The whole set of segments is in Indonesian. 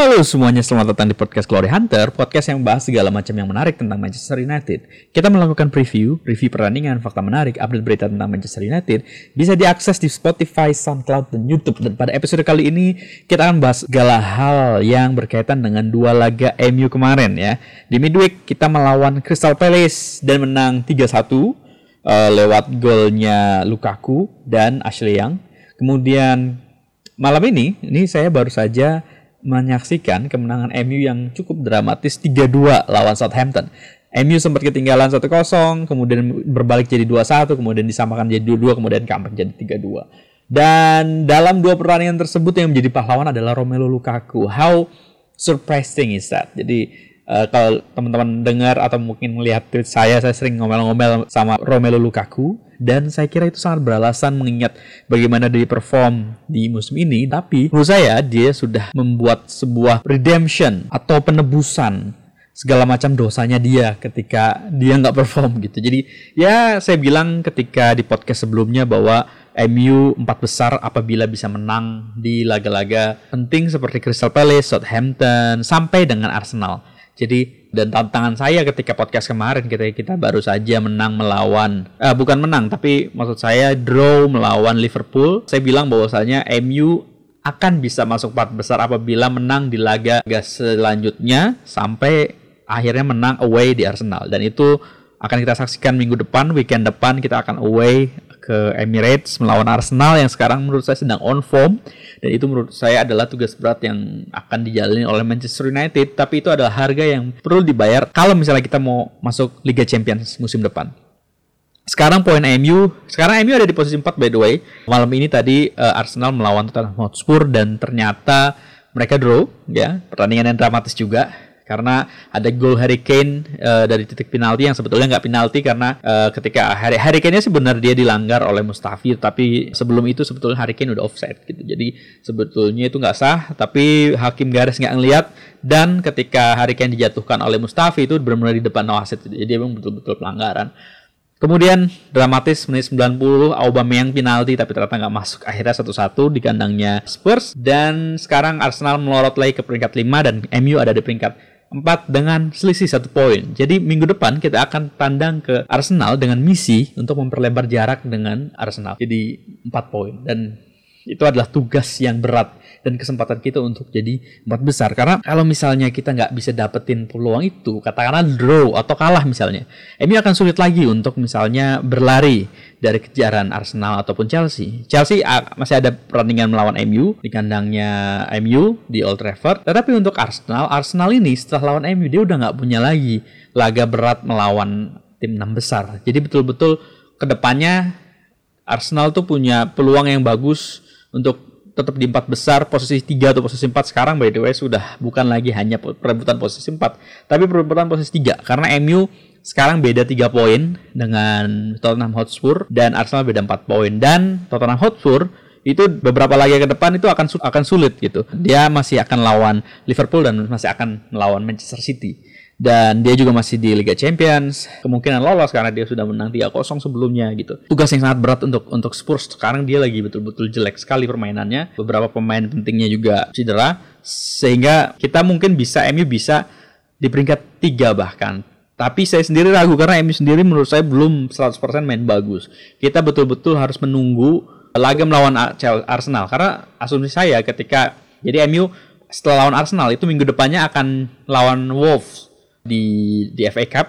Halo semuanya, selamat datang di podcast Glory Hunter, podcast yang bahas segala macam yang menarik tentang Manchester United. Kita melakukan preview, review pertandingan, fakta menarik, update berita tentang Manchester United, bisa diakses di Spotify, SoundCloud, dan YouTube. Dan pada episode kali ini, kita akan bahas segala hal yang berkaitan dengan dua laga MU kemarin ya. Di midweek, kita melawan Crystal Palace dan menang 3-1 uh, lewat golnya Lukaku dan Ashley Young. Kemudian malam ini, ini saya baru saja menyaksikan kemenangan MU yang cukup dramatis 3-2 lawan Southampton. MU sempat ketinggalan 1-0, kemudian berbalik jadi 2-1, kemudian disamakan jadi 2-2, kemudian comeback jadi 3-2. Dan dalam dua pertandingan tersebut yang menjadi pahlawan adalah Romelu Lukaku. How surprising is that? Jadi uh, kalau teman-teman dengar atau mungkin melihat tweet saya, saya sering ngomel-ngomel sama Romelu Lukaku dan saya kira itu sangat beralasan mengingat bagaimana dia perform di musim ini. Tapi menurut saya dia sudah membuat sebuah redemption atau penebusan segala macam dosanya dia ketika dia nggak perform gitu. Jadi ya saya bilang ketika di podcast sebelumnya bahwa MU empat besar apabila bisa menang di laga-laga penting seperti Crystal Palace, Southampton sampai dengan Arsenal. Jadi dan tantangan saya ketika podcast kemarin kita kita baru saja menang melawan uh, bukan menang tapi maksud saya draw melawan Liverpool. Saya bilang bahwasanya MU akan bisa masuk empat besar apabila menang di laga selanjutnya sampai akhirnya menang away di Arsenal dan itu akan kita saksikan minggu depan weekend depan kita akan away ke Emirates melawan Arsenal yang sekarang menurut saya sedang on form dan itu menurut saya adalah tugas berat yang akan dijalani oleh Manchester United tapi itu adalah harga yang perlu dibayar kalau misalnya kita mau masuk Liga Champions musim depan. Sekarang poin MU, sekarang MU ada di posisi 4 by the way. Malam ini tadi uh, Arsenal melawan Tottenham Hotspur dan ternyata mereka draw ya, pertandingan yang dramatis juga karena ada gol Harry Kane uh, dari titik penalti yang sebetulnya nggak penalti karena uh, ketika Harry, Harry Kane-nya sebenarnya dia dilanggar oleh Mustafi tapi sebelum itu sebetulnya Harry Kane udah offside gitu. Jadi sebetulnya itu nggak sah tapi hakim garis nggak ngelihat dan ketika Harry Kane dijatuhkan oleh Mustafi itu benar-benar di depan wasit jadi memang betul-betul pelanggaran. Kemudian dramatis menit 90 Aubameyang penalti tapi ternyata nggak masuk. Akhirnya satu-satu di kandangnya Spurs. Dan sekarang Arsenal melorot lagi ke peringkat 5 dan MU ada di peringkat 4 dengan selisih satu poin. Jadi minggu depan kita akan tandang ke Arsenal dengan misi untuk memperlebar jarak dengan Arsenal. Jadi 4 poin dan itu adalah tugas yang berat dan kesempatan kita untuk jadi empat besar. Karena kalau misalnya kita nggak bisa dapetin peluang itu katakanlah draw atau kalah misalnya ini akan sulit lagi untuk misalnya berlari dari kejaran Arsenal ataupun Chelsea. Chelsea masih ada pertandingan melawan MU di kandangnya MU di Old Trafford. Tetapi untuk Arsenal Arsenal ini setelah lawan MU dia udah nggak punya lagi laga berat melawan tim enam besar. Jadi betul-betul ke depannya Arsenal tuh punya peluang yang bagus untuk tetap di empat besar posisi tiga atau posisi empat sekarang by the way sudah bukan lagi hanya perebutan posisi empat tapi perebutan posisi tiga. Karena MU sekarang beda tiga poin dengan Tottenham Hotspur dan Arsenal beda empat poin. Dan Tottenham Hotspur itu beberapa lagi ke depan itu akan akan sulit gitu. Dia masih akan lawan Liverpool dan masih akan melawan Manchester City dan dia juga masih di Liga Champions. Kemungkinan lolos karena dia sudah menang 3-0 sebelumnya gitu. Tugas yang sangat berat untuk untuk Spurs. Sekarang dia lagi betul-betul jelek sekali permainannya. Beberapa pemain pentingnya juga cedera. Sehingga kita mungkin bisa MU bisa di peringkat 3 bahkan. Tapi saya sendiri ragu karena MU sendiri menurut saya belum 100% main bagus. Kita betul-betul harus menunggu laga melawan Arsenal. Karena asumsi saya ketika jadi MU setelah lawan Arsenal itu minggu depannya akan lawan Wolves di di FA Cup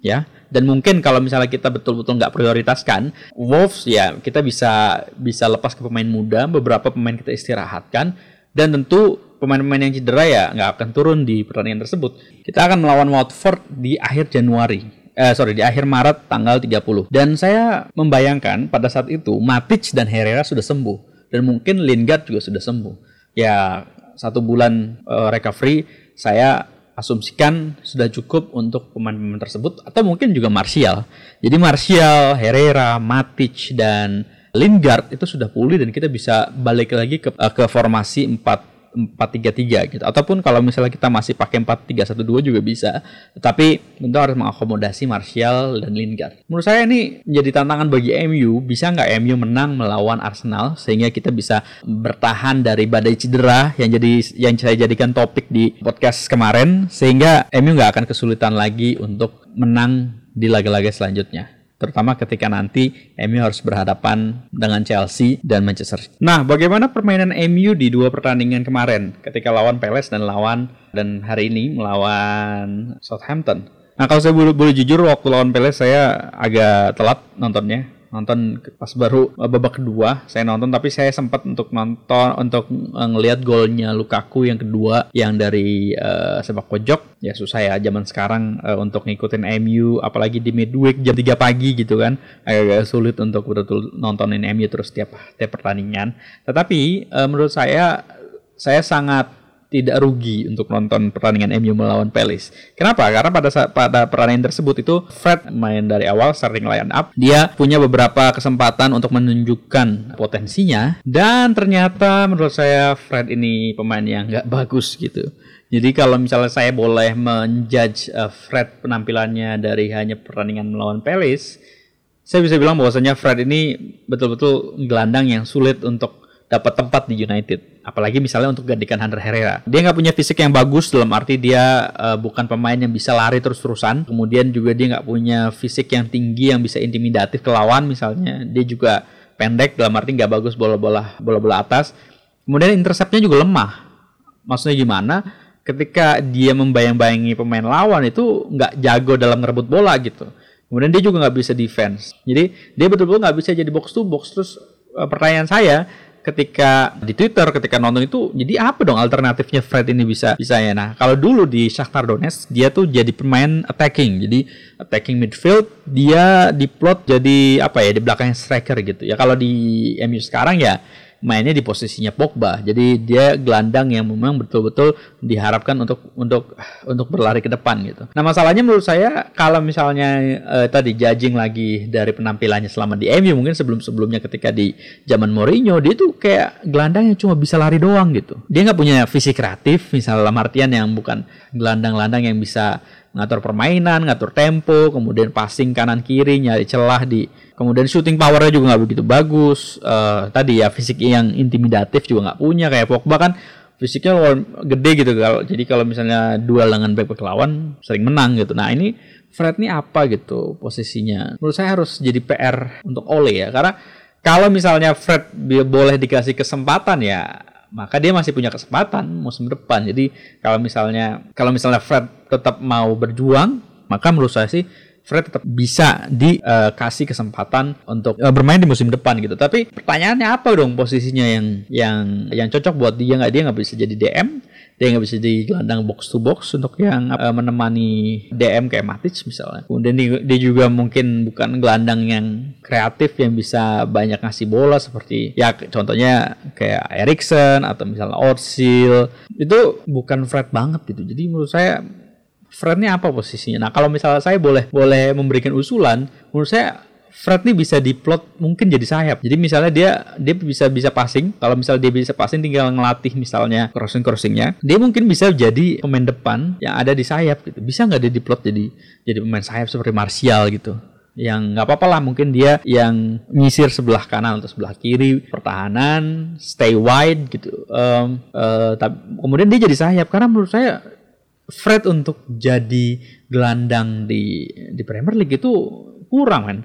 ya. Dan mungkin kalau misalnya kita betul-betul nggak prioritaskan Wolves ya kita bisa bisa lepas ke pemain muda beberapa pemain kita istirahatkan dan tentu pemain-pemain yang cedera ya nggak akan turun di pertandingan tersebut. Kita akan melawan Watford di akhir Januari eh, sorry di akhir Maret tanggal 30 dan saya membayangkan pada saat itu Matic dan Herrera sudah sembuh dan mungkin Lingard juga sudah sembuh. Ya satu bulan uh, recovery saya asumsikan sudah cukup untuk pemain-pemain tersebut atau mungkin juga Martial. Jadi Martial, Herrera, Matic dan Lingard itu sudah pulih dan kita bisa balik lagi ke, ke formasi 4 4-3-3 gitu. Ataupun kalau misalnya kita masih pakai 4-3-1-2 juga bisa. Tetapi tentu harus mengakomodasi Martial dan Lingard. Menurut saya ini menjadi tantangan bagi MU. Bisa nggak MU menang melawan Arsenal sehingga kita bisa bertahan dari badai cedera yang jadi yang saya jadikan topik di podcast kemarin sehingga MU nggak akan kesulitan lagi untuk menang di laga-laga selanjutnya terutama ketika nanti MU harus berhadapan dengan Chelsea dan Manchester. Nah, bagaimana permainan MU di dua pertandingan kemarin ketika lawan Palace dan lawan dan hari ini melawan Southampton? Nah, kalau saya boleh, boleh jujur waktu lawan Palace saya agak telat nontonnya nonton pas baru eh, babak kedua saya nonton tapi saya sempat untuk nonton untuk eh, ngelihat golnya Lukaku yang kedua yang dari uh, sepak pojok. Ya susah ya zaman sekarang uh, untuk ngikutin MU apalagi di midweek jam 3 pagi gitu kan. Agak-agak sulit untuk betul-betul nontonin MU terus tiap tiap pertandingan. Tetapi uh, menurut saya saya sangat tidak rugi untuk nonton pertandingan MU melawan Palace. Kenapa? Karena pada pada pertandingan tersebut itu Fred main dari awal starting line up. Dia punya beberapa kesempatan untuk menunjukkan potensinya dan ternyata menurut saya Fred ini pemain yang nggak bagus gitu. Jadi kalau misalnya saya boleh menjudge uh, Fred penampilannya dari hanya pertandingan melawan Palace, saya bisa bilang bahwasanya Fred ini betul-betul gelandang yang sulit untuk dapat tempat di United. Apalagi misalnya untuk gantikan Hunter Herrera. Dia nggak punya fisik yang bagus dalam arti dia uh, bukan pemain yang bisa lari terus-terusan. Kemudian juga dia nggak punya fisik yang tinggi yang bisa intimidatif ke lawan misalnya. Dia juga pendek dalam arti nggak bagus bola-bola bola-bola atas. Kemudian interceptnya juga lemah. Maksudnya gimana? Ketika dia membayang-bayangi pemain lawan itu nggak jago dalam ngerebut bola gitu. Kemudian dia juga nggak bisa defense. Jadi dia betul-betul nggak bisa jadi box to box. Terus uh, pertanyaan saya, ketika di Twitter ketika nonton itu jadi apa dong alternatifnya Fred ini bisa bisa ya? Nah kalau dulu di Shakhtar Donetsk dia tuh jadi pemain attacking. Jadi attacking midfield dia diplot jadi apa ya di belakangnya striker gitu. Ya kalau di MU sekarang ya mainnya di posisinya Pogba. Jadi dia gelandang yang memang betul-betul diharapkan untuk untuk untuk berlari ke depan gitu. Nah, masalahnya menurut saya kalau misalnya uh, tadi judging lagi dari penampilannya selama di MU mungkin sebelum-sebelumnya ketika di zaman Mourinho dia tuh kayak gelandang yang cuma bisa lari doang gitu. Dia nggak punya visi kreatif misalnya dalam artian yang bukan gelandang-gelandang yang bisa ngatur permainan, ngatur tempo, kemudian passing kanan kiri, nyari celah di kemudian shooting powernya juga nggak begitu bagus. Uh, tadi ya fisik yang intimidatif juga nggak punya kayak Pogba kan fisiknya luar gede gitu kalau jadi kalau misalnya duel dengan back back lawan sering menang gitu. Nah ini Fred ini apa gitu posisinya? Menurut saya harus jadi PR untuk Ole ya karena kalau misalnya Fred boleh dikasih kesempatan ya maka dia masih punya kesempatan musim depan. Jadi kalau misalnya kalau misalnya Fred tetap mau berjuang, maka menurut saya sih Fred tetap bisa dikasih uh, kesempatan untuk uh, bermain di musim depan gitu. Tapi pertanyaannya apa dong posisinya yang yang yang cocok buat dia nggak dia nggak bisa jadi DM, dia nggak bisa di gelandang box to box untuk yang uh, menemani DM kayak Matic misalnya. Kemudian dia, dia juga mungkin bukan gelandang yang kreatif yang bisa banyak ngasih bola seperti ya contohnya kayak Erikson atau misalnya Orsil itu bukan Fred banget gitu. Jadi menurut saya Fred ini apa posisinya? Nah kalau misalnya saya boleh boleh memberikan usulan, menurut saya Fred nih bisa diplot mungkin jadi sayap. Jadi misalnya dia dia bisa bisa passing. Kalau misalnya dia bisa passing tinggal ngelatih misalnya crossing crossingnya, dia mungkin bisa jadi pemain depan yang ada di sayap gitu. Bisa nggak dia diplot jadi jadi pemain sayap seperti Martial gitu? yang nggak apa-apa lah mungkin dia yang nyisir sebelah kanan atau sebelah kiri pertahanan stay wide gitu um, uh, kemudian dia jadi sayap karena menurut saya Fred untuk jadi gelandang di di Premier League itu kurang kan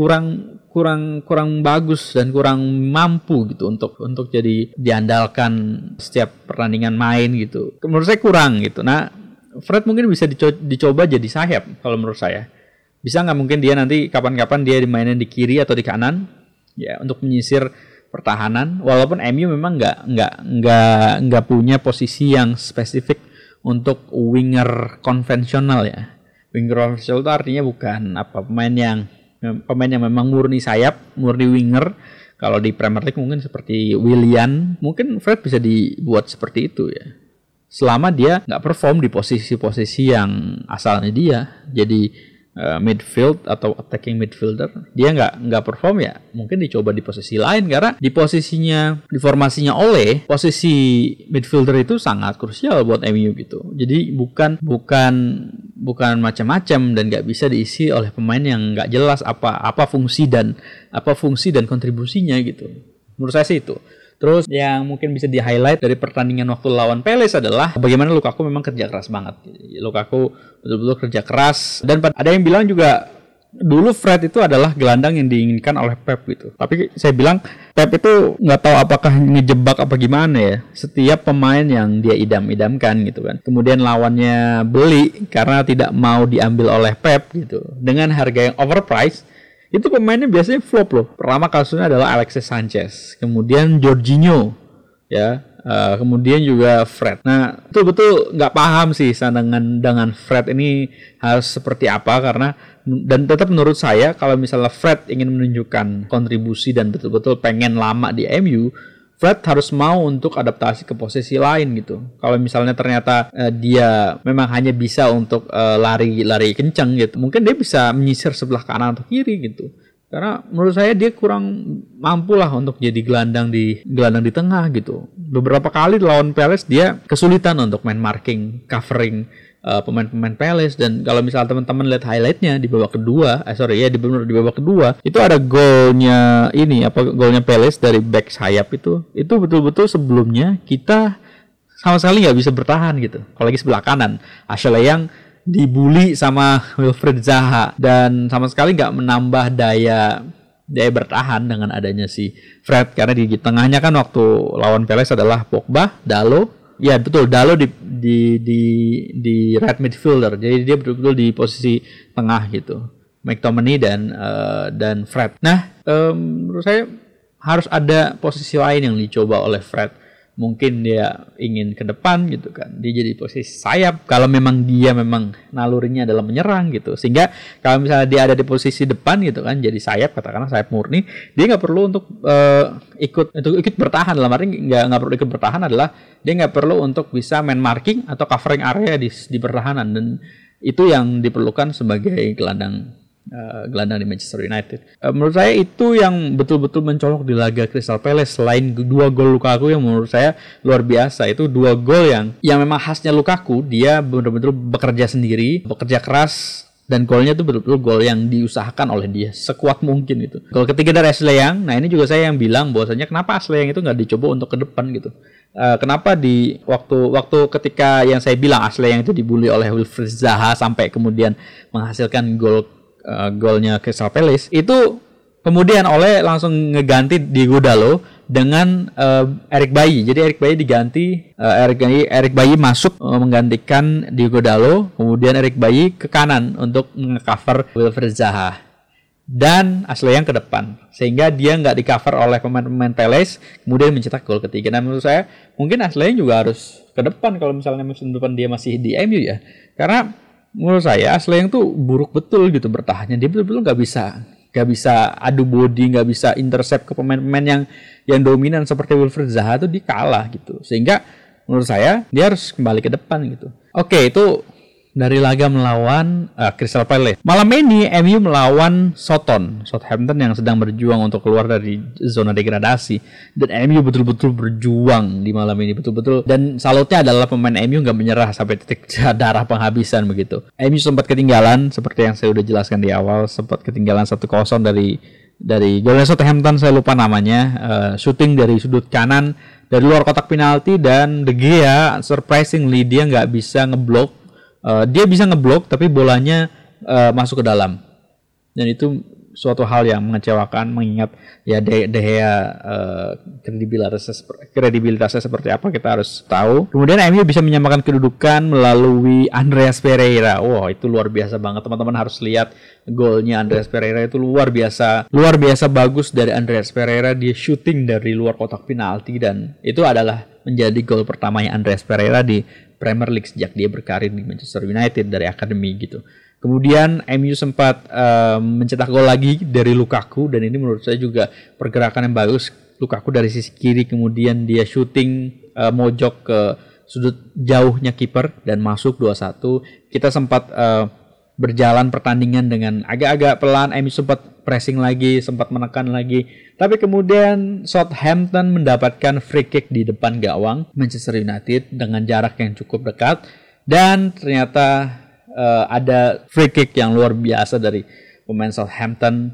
kurang kurang kurang bagus dan kurang mampu gitu untuk untuk jadi diandalkan setiap pertandingan main gitu. Menurut saya kurang gitu. Nah, Fred mungkin bisa dico dicoba jadi sayap kalau menurut saya. Bisa nggak mungkin dia nanti kapan-kapan dia dimainin di kiri atau di kanan ya untuk menyisir pertahanan walaupun MU memang nggak nggak nggak nggak punya posisi yang spesifik untuk winger konvensional ya. Winger konvensional itu artinya bukan apa pemain yang pemain yang memang murni sayap, murni winger. Kalau di Premier League mungkin seperti William, mungkin Fred bisa dibuat seperti itu ya. Selama dia nggak perform di posisi-posisi yang asalnya dia. Jadi uh, midfield atau attacking midfielder dia nggak nggak perform ya mungkin dicoba di posisi lain karena di posisinya di formasinya oleh posisi midfielder itu sangat krusial buat MU gitu. Jadi bukan bukan bukan macam-macam dan nggak bisa diisi oleh pemain yang nggak jelas apa apa fungsi dan apa fungsi dan kontribusinya gitu. Menurut saya sih itu Terus yang mungkin bisa di highlight dari pertandingan waktu lawan Palace adalah bagaimana Lukaku memang kerja keras banget. Lukaku betul-betul kerja keras dan ada yang bilang juga dulu Fred itu adalah gelandang yang diinginkan oleh Pep gitu. Tapi saya bilang Pep itu nggak tahu apakah ngejebak apa gimana ya. Setiap pemain yang dia idam-idamkan gitu kan. Kemudian lawannya beli karena tidak mau diambil oleh Pep gitu. Dengan harga yang overpriced itu pemainnya biasanya flop loh. Pertama kasusnya adalah Alexis Sanchez, kemudian Jorginho, ya, uh, kemudian juga Fred. Nah, itu betul nggak paham sih dengan dengan Fred ini harus seperti apa karena dan tetap menurut saya kalau misalnya Fred ingin menunjukkan kontribusi dan betul-betul pengen lama di MU, Fred harus mau untuk adaptasi ke posisi lain gitu. Kalau misalnya ternyata uh, dia memang hanya bisa untuk lari-lari uh, kencang gitu, mungkin dia bisa menyisir sebelah kanan atau kiri gitu. Karena menurut saya dia kurang mampu lah untuk jadi gelandang di gelandang di tengah gitu. Beberapa kali lawan Palace dia kesulitan untuk main marking, covering uh, pemain-pemain Palace. Dan kalau misal teman-teman lihat highlightnya di babak kedua, eh sorry ya di benar di babak kedua itu ada golnya ini apa golnya Palace dari back sayap itu. Itu betul-betul sebelumnya kita sama sekali nggak bisa bertahan gitu. Apalagi sebelah kanan, Ashley yang dibully sama Wilfred Zaha. Dan sama sekali nggak menambah daya daya bertahan dengan adanya si Fred. Karena di tengahnya kan waktu lawan Palace adalah Pogba, Dalo, Ya betul, Dalo di di di di right midfielder. Jadi dia betul-betul di posisi tengah gitu. McTominay dan uh, dan Fred. Nah, um, menurut saya harus ada posisi lain yang dicoba oleh Fred mungkin dia ingin ke depan gitu kan. Dia jadi posisi sayap kalau memang dia memang nalurinya adalah menyerang gitu. Sehingga kalau misalnya dia ada di posisi depan gitu kan jadi sayap katakanlah sayap murni dia nggak perlu untuk uh, ikut untuk ikut bertahan. Dalam arti nggak nggak perlu ikut bertahan adalah dia nggak perlu untuk bisa main marking atau covering area di di pertahanan. Dan itu yang diperlukan sebagai gelandang uh, gelandang di Manchester United. Uh, menurut saya itu yang betul-betul mencolok di laga Crystal Palace selain dua gol Lukaku yang menurut saya luar biasa itu dua gol yang yang memang khasnya Lukaku dia betul-betul bekerja sendiri, bekerja keras dan golnya itu betul-betul gol yang diusahakan oleh dia sekuat mungkin itu. Gol ketiga dari Ashley Young, nah ini juga saya yang bilang bahwasanya kenapa Ashley Young itu nggak dicoba untuk ke depan gitu. Uh, kenapa di waktu waktu ketika yang saya bilang Ashley Young itu dibully oleh Wilfried Zaha sampai kemudian menghasilkan gol uh, golnya Crystal Palace itu kemudian oleh langsung ngeganti di Dalo dengan uh, Eric Bayi. Jadi Eric Bayi diganti uh, Eric Bayi Eric Bayi masuk uh, menggantikan Diego Dalo, kemudian Eric Bayi ke kanan untuk mengcover Wilfred Zaha dan Ashley yang ke depan. Sehingga dia nggak di cover oleh pemain-pemain Palace kemudian mencetak gol ketiga. Dan menurut saya mungkin Ashley juga harus ke depan kalau misalnya musim depan dia masih di MU ya. Karena menurut saya Sleng tuh buruk betul gitu bertahannya. Dia betul-betul nggak bisa nggak bisa adu body nggak bisa intercept ke pemain-pemain yang yang dominan seperti Wilfred Zaha tuh dikalah gitu. Sehingga menurut saya dia harus kembali ke depan gitu. Oke itu dari laga melawan uh, Crystal Palace. Malam ini MU melawan Soton, Southampton yang sedang berjuang untuk keluar dari zona degradasi dan MU betul-betul berjuang di malam ini betul-betul dan salutnya adalah pemain MU nggak menyerah sampai titik darah penghabisan begitu. MU sempat ketinggalan seperti yang saya udah jelaskan di awal, sempat ketinggalan 1-0 dari dari golnya Southampton saya lupa namanya, uh, shooting dari sudut kanan dari luar kotak penalti dan De Gea surprisingly dia nggak bisa ngeblok uh, dia bisa ngeblok tapi bolanya uh, masuk ke dalam dan itu suatu hal yang mengecewakan mengingat ya De, De Gea uh, kredibilitasnya seperti apa kita harus tahu. Kemudian MU bisa menyamakan kedudukan melalui Andreas Pereira. Wow, itu luar biasa banget teman-teman harus lihat golnya Andreas Pereira itu luar biasa luar biasa bagus dari Andreas Pereira dia shooting dari luar kotak penalti dan itu adalah menjadi gol pertamanya Andreas Pereira di Premier League sejak dia berkarir di Manchester United dari akademi gitu. Kemudian MU sempat uh, mencetak gol lagi dari Lukaku dan ini menurut saya juga pergerakan yang bagus. Lukaku dari sisi kiri kemudian dia shooting uh, mojok ke sudut jauhnya kiper dan masuk 2-1. Kita sempat uh, berjalan pertandingan dengan agak-agak pelan, MU sempat pressing lagi, sempat menekan lagi. Tapi kemudian Southampton mendapatkan free kick di depan gawang Manchester United dengan jarak yang cukup dekat. Dan ternyata uh, ada free kick yang luar biasa dari pemain Southampton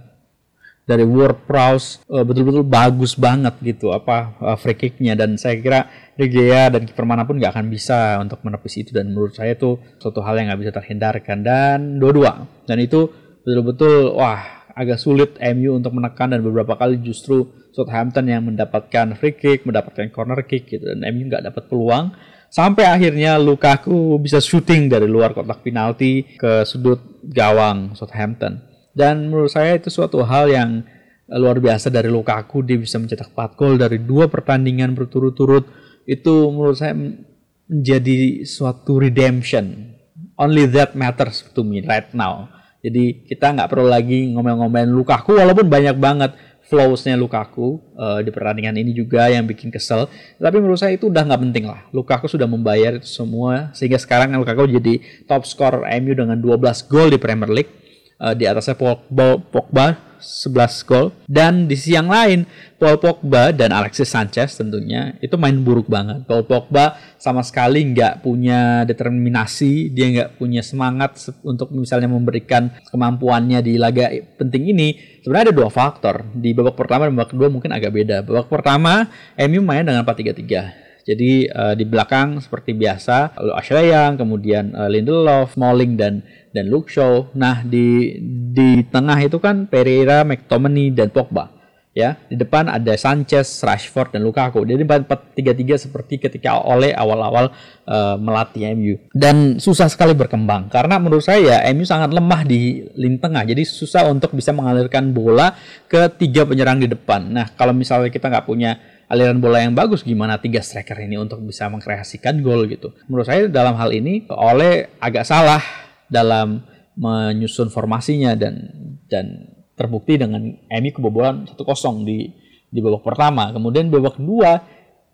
dari Ward Prowse uh, betul-betul bagus banget gitu apa uh, free kicknya. Dan saya kira De dan kiper mana pun nggak akan bisa untuk menepis itu. Dan menurut saya itu suatu hal yang nggak bisa terhindarkan. Dan dua-dua. Dan itu betul-betul wah agak sulit MU untuk menekan. Dan beberapa kali justru Southampton yang mendapatkan free kick mendapatkan corner kick gitu. Dan MU nggak dapat peluang. Sampai akhirnya Lukaku bisa shooting dari luar kotak penalti ke sudut gawang Southampton dan menurut saya itu suatu hal yang eh, luar biasa dari Lukaku dia bisa mencetak 4 gol dari dua pertandingan berturut-turut itu menurut saya menjadi suatu redemption only that matters to me right now jadi kita nggak perlu lagi ngomel-ngomelin Lukaku walaupun banyak banget flowsnya Lukaku uh, di pertandingan ini juga yang bikin kesel. Tapi menurut saya itu udah nggak penting lah. Lukaku sudah membayar itu semua sehingga sekarang Lukaku jadi top scorer MU dengan 12 gol di Premier League uh, di atasnya Pogba, Pogba 11 gol dan di sisi yang lain Paul Pogba dan Alexis Sanchez tentunya itu main buruk banget. Paul Pogba sama sekali nggak punya determinasi, dia nggak punya semangat untuk misalnya memberikan kemampuannya di laga penting ini. Sebenarnya ada dua faktor. Di babak pertama dan babak kedua mungkin agak beda. Babak pertama MU main dengan 4-3-3 jadi uh, di belakang seperti biasa, lalu Ashley Young, kemudian uh, Lindelof, Smalling dan dan Luke Shaw. Nah di di tengah itu kan Pereira, McTominay dan Pogba. Ya, di depan ada Sanchez, Rashford dan Lukaku. Jadi 4-3-3 seperti ketika oleh awal-awal uh, melatih MU. Dan susah sekali berkembang karena menurut saya MU sangat lemah di lini tengah. Jadi susah untuk bisa mengalirkan bola ke tiga penyerang di depan. Nah, kalau misalnya kita nggak punya aliran bola yang bagus gimana tiga striker ini untuk bisa mengkreasikan gol gitu. Menurut saya dalam hal ini oleh agak salah dalam menyusun formasinya dan dan terbukti dengan Emi kebobolan 1-0 di di babak pertama. Kemudian babak kedua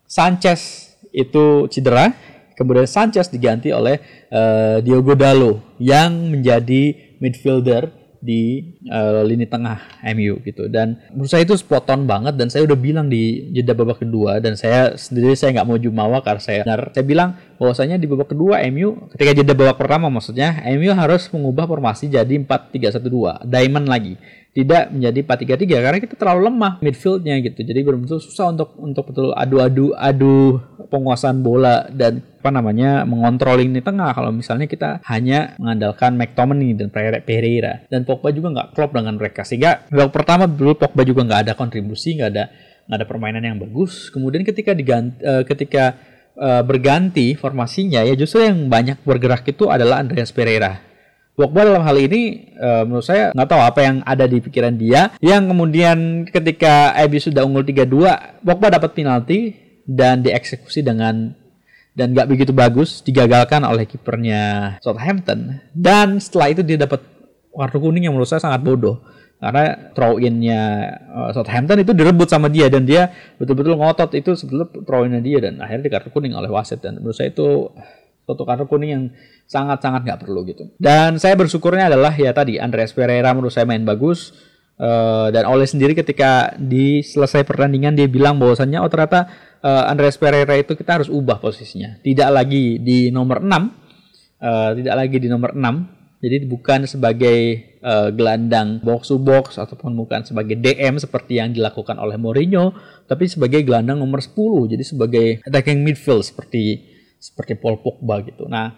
Sanchez itu cedera, kemudian Sanchez diganti oleh uh, Diogo Dalo yang menjadi midfielder di uh, lini tengah MU gitu. Dan menurut saya itu spot on banget dan saya udah bilang di jeda babak kedua dan saya sendiri saya nggak mau jumawa karena saya benar. Saya bilang bahwasanya di babak kedua MU ketika jeda babak pertama maksudnya MU harus mengubah formasi jadi 4-3-1-2 diamond lagi. Tidak menjadi 4-3-3 karena kita terlalu lemah midfieldnya gitu. Jadi benar-benar susah untuk untuk betul adu-adu adu penguasaan bola dan apa namanya mengontrol ini tengah. Kalau misalnya kita hanya mengandalkan McTominay dan Pereira dan Pogba juga nggak klop dengan mereka. Sehingga babak pertama dulu Pogba juga nggak ada kontribusi nggak ada nggak ada permainan yang bagus. Kemudian ketika diganti uh, ketika uh, berganti formasinya ya justru yang banyak bergerak itu adalah Andreas Pereira. Pogba dalam hal ini uh, menurut saya nggak tahu apa yang ada di pikiran dia. Yang kemudian ketika Abi sudah unggul 3-2 Pogba dapat penalti dan dieksekusi dengan dan nggak begitu bagus digagalkan oleh kipernya Southampton. Dan setelah itu dia dapat kartu kuning yang menurut saya sangat bodoh karena throw innya uh, Southampton itu direbut sama dia dan dia betul-betul ngotot itu sebetulnya throw innya dia dan akhirnya di kartu kuning oleh wasit dan menurut saya itu suatu kartu kuning yang sangat-sangat nggak perlu gitu. Dan saya bersyukurnya adalah ya tadi Andreas Pereira menurut saya main bagus uh, dan oleh sendiri ketika di selesai pertandingan dia bilang bahwasannya oh ternyata uh, Andreas Pereira itu kita harus ubah posisinya. Tidak lagi di nomor 6, uh, eh, tidak lagi di nomor 6. Jadi bukan sebagai uh, gelandang box to box ataupun bukan sebagai DM seperti yang dilakukan oleh Mourinho, tapi sebagai gelandang nomor 10. Jadi sebagai attacking midfield seperti seperti Paul Pogba gitu. Nah,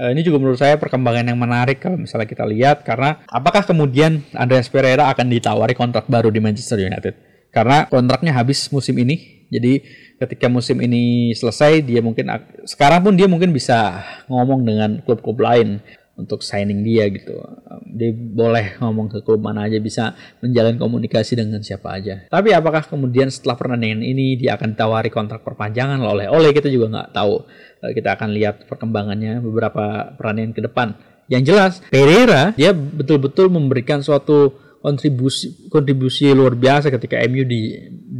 eh, ini juga menurut saya perkembangan yang menarik kalau misalnya kita lihat karena apakah kemudian Andreas Pereira akan ditawari kontrak baru di Manchester United? Karena kontraknya habis musim ini. Jadi ketika musim ini selesai dia mungkin sekarang pun dia mungkin bisa ngomong dengan klub-klub lain untuk signing dia gitu. Dia boleh ngomong ke klub mana aja, bisa menjalin komunikasi dengan siapa aja. Tapi apakah kemudian setelah pertandingan ini dia akan tawari kontrak perpanjangan oleh oleh kita juga nggak tahu. Eh, kita akan lihat perkembangannya beberapa pertandingan ke depan. Yang jelas Pereira dia betul-betul memberikan suatu kontribusi kontribusi luar biasa ketika MU di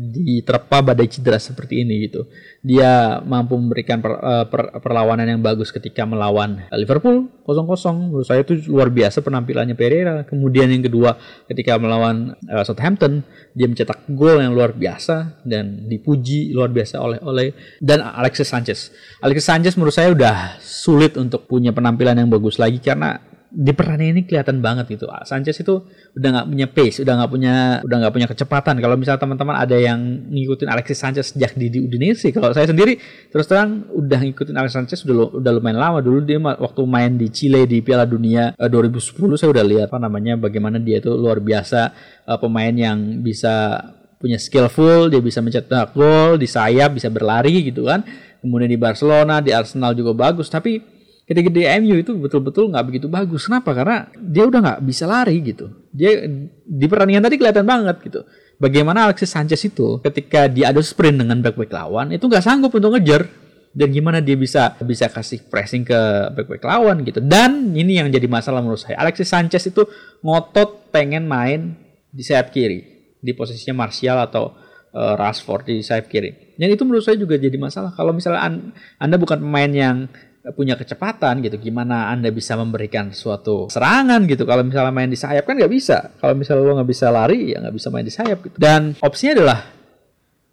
diterpa badai cedera seperti ini gitu. Dia mampu memberikan per, uh, per, perlawanan yang bagus ketika melawan Liverpool 0-0. Menurut saya itu luar biasa penampilannya Pereira. Kemudian yang kedua ketika melawan uh, Southampton, dia mencetak gol yang luar biasa dan dipuji luar biasa oleh oleh dan Alexis Sanchez. Alexis Sanchez menurut saya udah sulit untuk punya penampilan yang bagus lagi karena di pertandingan ini kelihatan banget gitu. Sanchez itu udah nggak punya pace, udah nggak punya udah nggak punya kecepatan. Kalau misalnya teman-teman ada yang ngikutin Alexis Sanchez sejak di, di Udinese, kalau saya sendiri terus terang udah ngikutin Alexis Sanchez udah udah lumayan lama dulu dia waktu main di Chile di Piala Dunia eh, 2010 saya udah lihat apa namanya bagaimana dia itu luar biasa uh, pemain yang bisa punya skillful, dia bisa mencetak gol di sayap, bisa berlari gitu kan. Kemudian di Barcelona, di Arsenal juga bagus, tapi ketika di MU itu betul-betul nggak begitu bagus. Kenapa? Karena dia udah nggak bisa lari gitu. Dia di pertandingan tadi kelihatan banget gitu. Bagaimana Alexis Sanchez itu ketika dia ada sprint dengan back-back lawan itu nggak sanggup untuk ngejar dan gimana dia bisa bisa kasih pressing ke back-back lawan gitu. Dan ini yang jadi masalah menurut saya. Alexis Sanchez itu ngotot pengen main di sayap kiri di posisinya Martial atau uh, Rashford di sayap kiri. Dan itu menurut saya juga jadi masalah. Kalau misalnya an, Anda bukan pemain yang punya kecepatan gitu gimana anda bisa memberikan suatu serangan gitu. Kalau misalnya main di sayap kan nggak bisa. Kalau misalnya lo nggak bisa lari ya nggak bisa main di sayap gitu. Dan opsinya adalah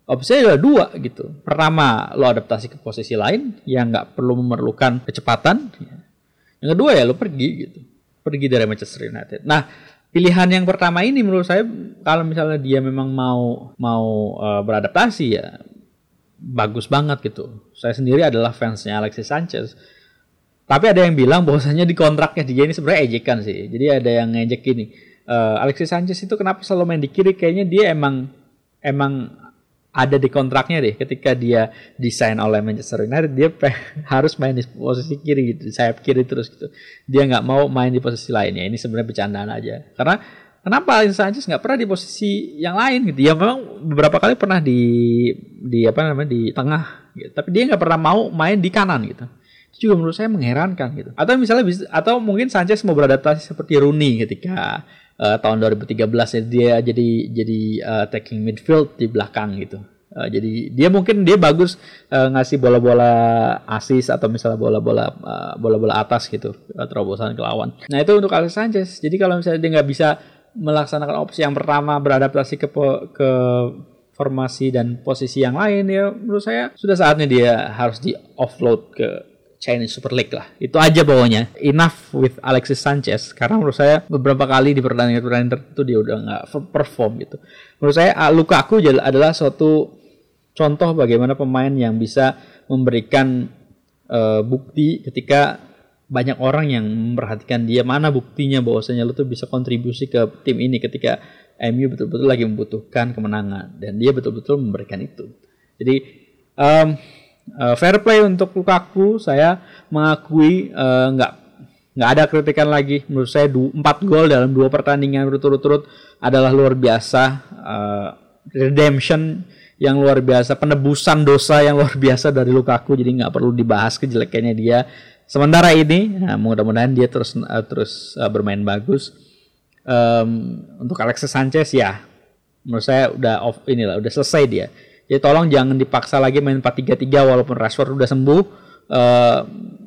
opsinya adalah dua gitu. Pertama lo adaptasi ke posisi lain yang nggak perlu memerlukan kecepatan. Yang kedua ya lo pergi gitu. Pergi dari Manchester United. Nah pilihan yang pertama ini menurut saya kalau misalnya dia memang mau mau uh, beradaptasi ya bagus banget gitu. Saya sendiri adalah fansnya Alexis Sanchez. Tapi ada yang bilang bahwasanya di kontraknya dia ini sebenarnya ejekan sih. Jadi ada yang ngejek gini. Uh, Alexis Sanchez itu kenapa selalu main di kiri? Kayaknya dia emang emang ada di kontraknya deh. Ketika dia desain oleh Manchester United, dia harus main di posisi kiri gitu, sayap kiri terus gitu. Dia nggak mau main di posisi lainnya. Ini sebenarnya bercandaan aja. Karena kenapa Alexis Sanchez nggak pernah di posisi yang lain gitu ya memang beberapa kali pernah di di apa namanya di tengah gitu. tapi dia nggak pernah mau main di kanan gitu itu juga menurut saya mengherankan gitu atau misalnya bisa atau mungkin Sanchez mau beradaptasi seperti Rooney ketika uh, tahun 2013 ya dia jadi jadi uh, taking midfield di belakang gitu Uh, jadi dia mungkin dia bagus uh, ngasih bola-bola asis atau misalnya bola-bola uh, bola-bola atas gitu uh, terobosan ke lawan. Nah itu untuk Alexis Sanchez. Jadi kalau misalnya dia nggak bisa melaksanakan opsi yang pertama beradaptasi ke ke formasi dan posisi yang lain ya menurut saya sudah saatnya dia harus di offload ke Chinese Super League lah. Itu aja bawahnya. Enough with Alexis Sanchez karena menurut saya beberapa kali di pertandingan-pertandingan tertentu dia udah nggak perform gitu. Menurut saya ah, Lukaku adalah suatu contoh bagaimana pemain yang bisa memberikan uh, bukti ketika banyak orang yang memperhatikan dia mana buktinya bahwasanya lu tuh bisa kontribusi ke tim ini ketika MU betul-betul lagi membutuhkan kemenangan dan dia betul-betul memberikan itu. Jadi um, uh, fair play untuk Lukaku. Saya mengakui uh, nggak nggak ada kritikan lagi. Menurut saya empat gol dalam dua pertandingan berturut-turut adalah luar biasa uh, redemption yang luar biasa penebusan dosa yang luar biasa dari Lukaku. Jadi nggak perlu dibahas kejelekannya dia sementara ini nah, mudah-mudahan dia terus uh, terus uh, bermain bagus. Um, untuk Alexis Sanchez ya menurut saya udah off inilah udah selesai dia. Jadi tolong jangan dipaksa lagi main 4-3-3 walaupun Rashford udah sembuh. Uh,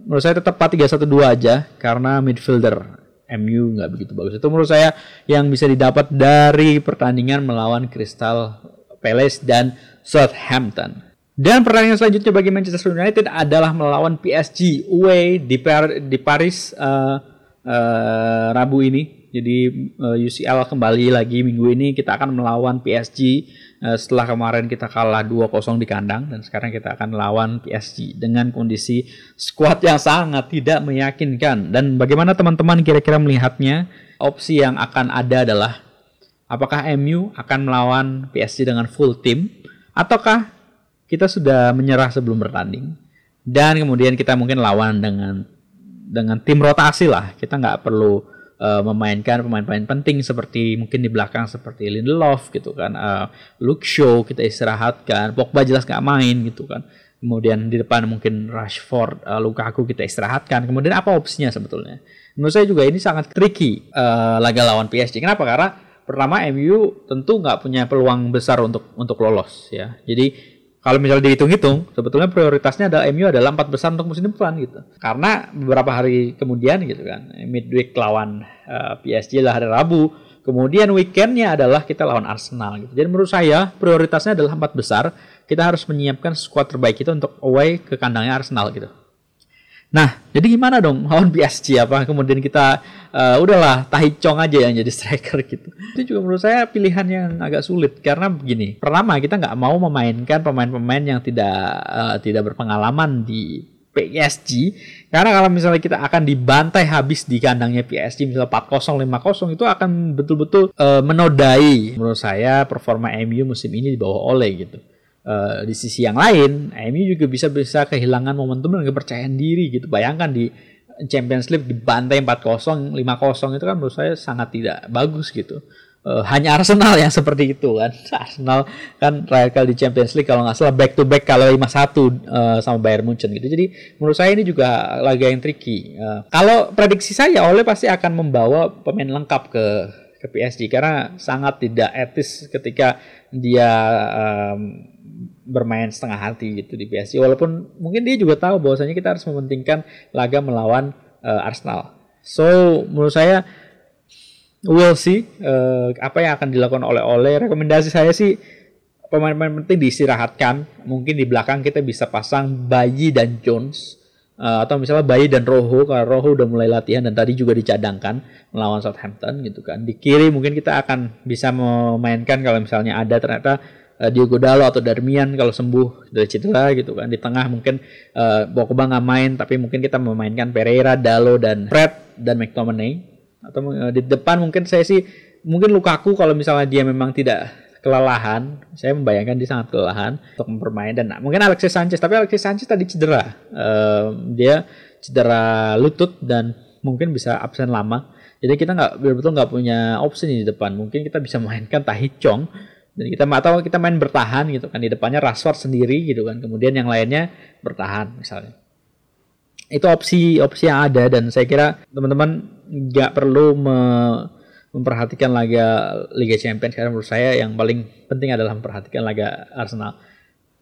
menurut saya tetap 4-3-1-2 aja karena midfielder MU nggak begitu bagus. Itu menurut saya yang bisa didapat dari pertandingan melawan Crystal Palace dan Southampton dan pertandingan selanjutnya bagi Manchester United adalah melawan PSG away di, Par di Paris uh, uh, Rabu ini. Jadi uh, UCL kembali lagi minggu ini kita akan melawan PSG uh, setelah kemarin kita kalah 2-0 di kandang dan sekarang kita akan melawan PSG dengan kondisi skuad yang sangat tidak meyakinkan. Dan bagaimana teman-teman kira-kira melihatnya? Opsi yang akan ada adalah apakah MU akan melawan PSG dengan full team ataukah kita sudah menyerah sebelum bertanding. Dan kemudian kita mungkin lawan dengan dengan tim rotasi lah. Kita nggak perlu uh, memainkan pemain-pemain penting seperti mungkin di belakang seperti Lindelof gitu kan uh, Luke Shaw kita istirahatkan Pogba jelas nggak main gitu kan. Kemudian di depan mungkin Rashford uh, Lukaku kita istirahatkan. Kemudian apa opsinya sebetulnya? Menurut saya juga ini sangat tricky uh, laga lawan PSG kenapa? Karena pertama MU tentu nggak punya peluang besar untuk untuk lolos ya. Jadi kalau misalnya dihitung-hitung, sebetulnya prioritasnya adalah MU adalah empat besar untuk musim depan gitu. Karena beberapa hari kemudian gitu kan, midweek lawan uh, eh, PSG lah hari Rabu, kemudian weekendnya adalah kita lawan Arsenal gitu. Jadi menurut saya prioritasnya adalah empat besar. Kita harus menyiapkan skuad terbaik kita untuk away ke kandangnya Arsenal gitu. Nah, jadi gimana dong lawan PSG apa kemudian kita uh, udahlah Tahi Chong aja yang jadi striker gitu. Itu juga menurut saya pilihan yang agak sulit karena begini. Pertama, kita nggak mau memainkan pemain-pemain yang tidak uh, tidak berpengalaman di PSG karena kalau misalnya kita akan dibantai habis di kandangnya PSG misalnya 4-0 5-0 itu akan betul-betul uh, menodai menurut saya performa MU musim ini di bawah Ole gitu uh, di sisi yang lain, MU juga bisa bisa kehilangan momentum dan kepercayaan diri gitu. Bayangkan di Champions League dibantai 4-0, 5-0 itu kan menurut saya sangat tidak bagus gitu. Uh, hanya Arsenal yang seperti itu kan. Arsenal kan terakhir kali di Champions League kalau nggak salah back to back kalau 5-1 uh, sama Bayern Munchen gitu. Jadi menurut saya ini juga laga yang tricky. Uh, kalau prediksi saya Oleh pasti akan membawa pemain lengkap ke ke PSG karena sangat tidak etis ketika dia um, bermain setengah hati gitu di PSG walaupun mungkin dia juga tahu bahwasanya kita harus mementingkan laga melawan uh, Arsenal. So menurut saya we'll see uh, apa yang akan dilakukan oleh oleh rekomendasi saya sih pemain-pemain penting diistirahatkan. Mungkin di belakang kita bisa pasang Bayi dan Jones uh, atau misalnya Bayi dan Roho karena Roho udah mulai latihan dan tadi juga dicadangkan melawan Southampton gitu kan. Di kiri mungkin kita akan bisa memainkan kalau misalnya ada ternyata uh, Diogo Dalo atau Darmian kalau sembuh dari cedera gitu kan. Di tengah mungkin uh, Pogba nggak main tapi mungkin kita memainkan Pereira, Dalo dan Fred dan McTominay. Atau uh, di depan mungkin saya sih mungkin Lukaku kalau misalnya dia memang tidak kelelahan, saya membayangkan dia sangat kelelahan untuk mempermain dan mungkin Alexis Sanchez, tapi Alexis Sanchez tadi cedera, uh, dia cedera lutut dan mungkin bisa absen lama. Jadi kita nggak betul-betul nggak punya opsi di depan. Mungkin kita bisa mainkan Tahi Chong dan kita atau kita main bertahan gitu kan. Di depannya Rashford sendiri gitu kan. Kemudian yang lainnya bertahan misalnya. Itu opsi opsi yang ada. Dan saya kira teman-teman nggak perlu me, memperhatikan laga Liga Champions. Karena menurut saya yang paling penting adalah memperhatikan laga Arsenal.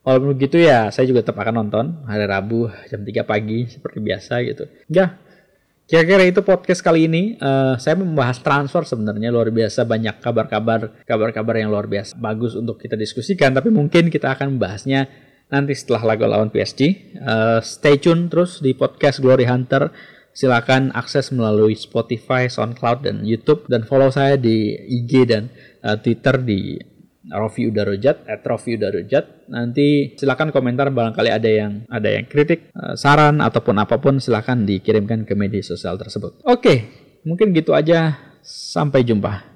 Walaupun begitu ya saya juga tetap akan nonton. Hari Rabu jam 3 pagi seperti biasa gitu. Ya Kira-kira itu podcast kali ini. Uh, saya membahas transfer sebenarnya luar biasa banyak kabar-kabar kabar-kabar yang luar biasa bagus untuk kita diskusikan. Tapi mungkin kita akan membahasnya nanti setelah lagu lawan PSG. Uh, eh, stay tune terus di podcast Glory Hunter. Silakan akses melalui Spotify, SoundCloud, dan YouTube dan follow saya di IG dan uh, Twitter di Rofi Udarojat, at Rofi Udarojat. Nanti silakan komentar barangkali ada yang ada yang kritik, eh, saran ataupun apa pun silakan dikirimkan ke media sosial tersebut. Oke, mungkin gitu aja. Sampai jumpa.